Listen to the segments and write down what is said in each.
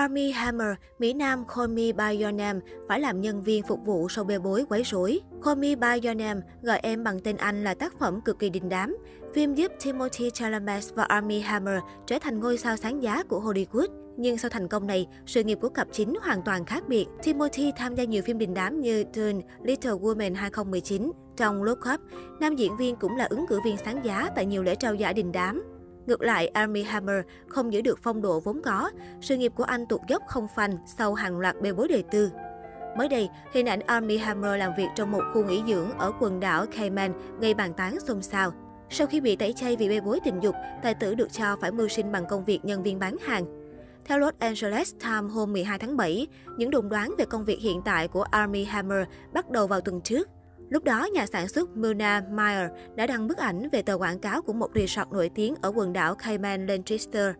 Army Hammer, Mỹ Nam Call Me By Your Name phải làm nhân viên phục vụ sau bê bối quấy rối. Call Me By Your Name, gọi em bằng tên anh là tác phẩm cực kỳ đình đám. Phim giúp Timothy Chalamet và Army Hammer trở thành ngôi sao sáng giá của Hollywood. Nhưng sau thành công này, sự nghiệp của cặp chính hoàn toàn khác biệt. Timothy tham gia nhiều phim đình đám như Dune, Little Women 2019. Trong Look Up, nam diễn viên cũng là ứng cử viên sáng giá tại nhiều lễ trao giải đình đám. Ngược lại, Army Hammer không giữ được phong độ vốn có. Sự nghiệp của anh tụt dốc không phanh sau hàng loạt bê bối đời tư. Mới đây, hình ảnh Army Hammer làm việc trong một khu nghỉ dưỡng ở quần đảo Cayman gây bàn tán xôn xao. Sau khi bị tẩy chay vì bê bối tình dục, tài tử được cho phải mưu sinh bằng công việc nhân viên bán hàng. Theo Los Angeles Times hôm 12 tháng 7, những đồn đoán về công việc hiện tại của Army Hammer bắt đầu vào tuần trước. Lúc đó, nhà sản xuất Muna Meyer đã đăng bức ảnh về tờ quảng cáo của một resort nổi tiếng ở quần đảo Cayman Lancaster.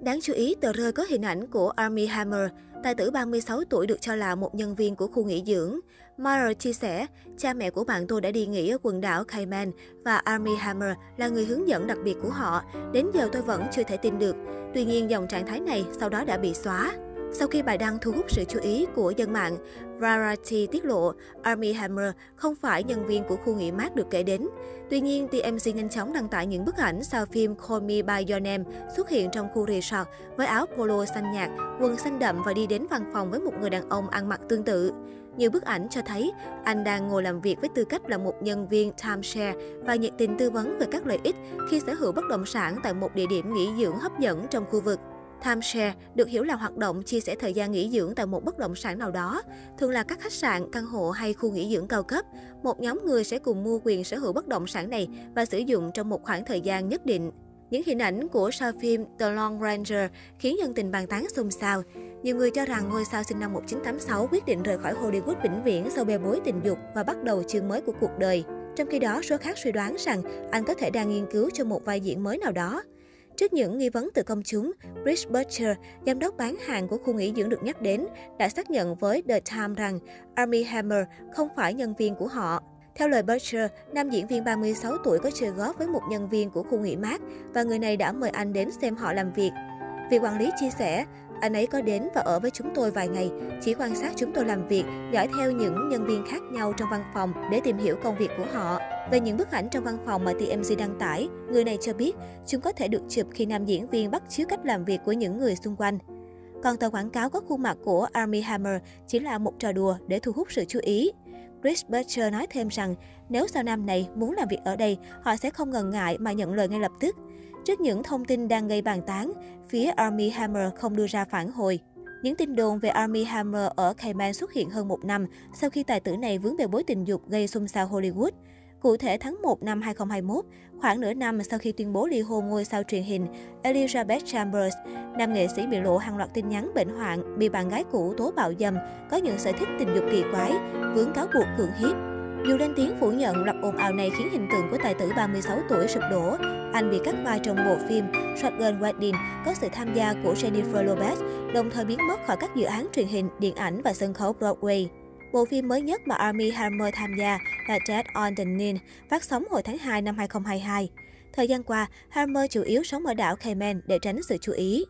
Đáng chú ý, tờ rơi có hình ảnh của Army Hammer, tài tử 36 tuổi được cho là một nhân viên của khu nghỉ dưỡng. Meyer chia sẻ, cha mẹ của bạn tôi đã đi nghỉ ở quần đảo Cayman và Army Hammer là người hướng dẫn đặc biệt của họ. Đến giờ tôi vẫn chưa thể tin được. Tuy nhiên, dòng trạng thái này sau đó đã bị xóa. Sau khi bài đăng thu hút sự chú ý của dân mạng, Variety tiết lộ Army Hammer không phải nhân viên của khu nghỉ mát được kể đến. Tuy nhiên, TMZ nhanh chóng đăng tải những bức ảnh sau phim Call Me By Your Name xuất hiện trong khu resort với áo polo xanh nhạt, quần xanh đậm và đi đến văn phòng với một người đàn ông ăn mặc tương tự. Nhiều bức ảnh cho thấy anh đang ngồi làm việc với tư cách là một nhân viên timeshare và nhiệt tình tư vấn về các lợi ích khi sở hữu bất động sản tại một địa điểm nghỉ dưỡng hấp dẫn trong khu vực. Timeshare được hiểu là hoạt động chia sẻ thời gian nghỉ dưỡng tại một bất động sản nào đó, thường là các khách sạn, căn hộ hay khu nghỉ dưỡng cao cấp. Một nhóm người sẽ cùng mua quyền sở hữu bất động sản này và sử dụng trong một khoảng thời gian nhất định. Những hình ảnh của sao phim The Long Ranger khiến nhân tình bàn tán xôn xao. Nhiều người cho rằng ngôi sao sinh năm 1986 quyết định rời khỏi Hollywood vĩnh viễn sau bê bối tình dục và bắt đầu chương mới của cuộc đời. Trong khi đó, số khác suy đoán rằng anh có thể đang nghiên cứu cho một vai diễn mới nào đó. Trước những nghi vấn từ công chúng, Rich Butcher, giám đốc bán hàng của khu nghỉ dưỡng được nhắc đến, đã xác nhận với The Times rằng Army Hammer không phải nhân viên của họ. Theo lời Butcher, nam diễn viên 36 tuổi có chơi góp với một nhân viên của khu nghỉ mát và người này đã mời anh đến xem họ làm việc. Vị quản lý chia sẻ, anh ấy có đến và ở với chúng tôi vài ngày, chỉ quan sát chúng tôi làm việc, dõi theo những nhân viên khác nhau trong văn phòng để tìm hiểu công việc của họ. Về những bức ảnh trong văn phòng mà TMZ đăng tải, người này cho biết chúng có thể được chụp khi nam diễn viên bắt chước cách làm việc của những người xung quanh. Còn tờ quảng cáo có khuôn mặt của Army Hammer chỉ là một trò đùa để thu hút sự chú ý. Chris Butcher nói thêm rằng nếu sao nam này muốn làm việc ở đây, họ sẽ không ngần ngại mà nhận lời ngay lập tức. Trước những thông tin đang gây bàn tán, phía Army Hammer không đưa ra phản hồi. Những tin đồn về Army Hammer ở Cayman xuất hiện hơn một năm sau khi tài tử này vướng bê bối tình dục gây xôn xao Hollywood. Cụ thể tháng 1 năm 2021, khoảng nửa năm sau khi tuyên bố ly hôn ngôi sao truyền hình Elizabeth Chambers, nam nghệ sĩ bị lộ hàng loạt tin nhắn bệnh hoạn, bị bạn gái cũ tố bạo dâm, có những sở thích tình dục kỳ quái, vướng cáo buộc cưỡng hiếp. Dù lên tiếng phủ nhận, loạt ồn ào này khiến hình tượng của tài tử 36 tuổi sụp đổ. Anh bị cắt vai trong bộ phim Shotgun Wedding có sự tham gia của Jennifer Lopez, đồng thời biến mất khỏi các dự án truyền hình, điện ảnh và sân khấu Broadway. Bộ phim mới nhất mà Army Hammer tham gia là Dead on the Nile, phát sóng hồi tháng 2 năm 2022. Thời gian qua, Hammer chủ yếu sống ở đảo Cayman để tránh sự chú ý.